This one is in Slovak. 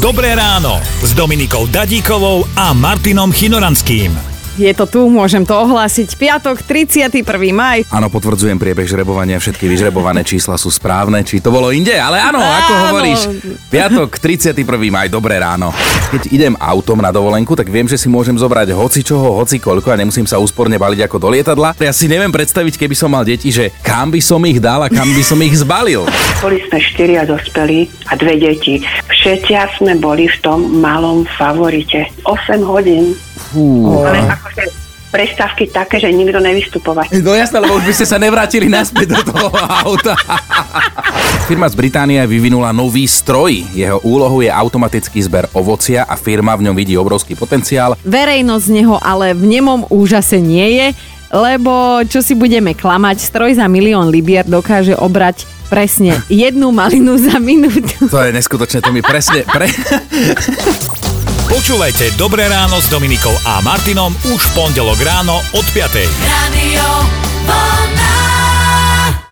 Dobré ráno s Dominikou Dadíkovou a Martinom Chinoranským. Je to tu, môžem to ohlásiť. Piatok, 31. maj. Áno, potvrdzujem priebeh žrebovania, všetky vyžrebované čísla sú správne, či to bolo inde, ale áno, ako Áno. hovoríš. Piatok, 31. maj, dobré ráno. Keď idem autom na dovolenku, tak viem, že si môžem zobrať hoci čoho, hoci koľko a nemusím sa úsporne baliť ako do lietadla. Ja si neviem predstaviť, keby som mal deti, že kam by som ich dal a kam by som ich zbalil. Boli sme štyria dospelí a dve deti. Všetci sme boli v tom malom favorite. 8 hodín. Fú. Ale akože prestávky také, že nikto nevystupovať. No jasné, lebo už by ste sa nevrátili naspäť do toho auta. Firma z Británie vyvinula nový stroj. Jeho úlohou je automatický zber ovocia a firma v ňom vidí obrovský potenciál. Verejnosť z neho ale v nemom úžase nie je, lebo čo si budeme klamať, stroj za milión libier dokáže obrať presne jednu malinu za minútu. To je neskutočné, to mi presne... Pre... Počúvajte Dobré ráno s Dominikou a Martinom už v pondelok ráno od 5. Radio Vlna.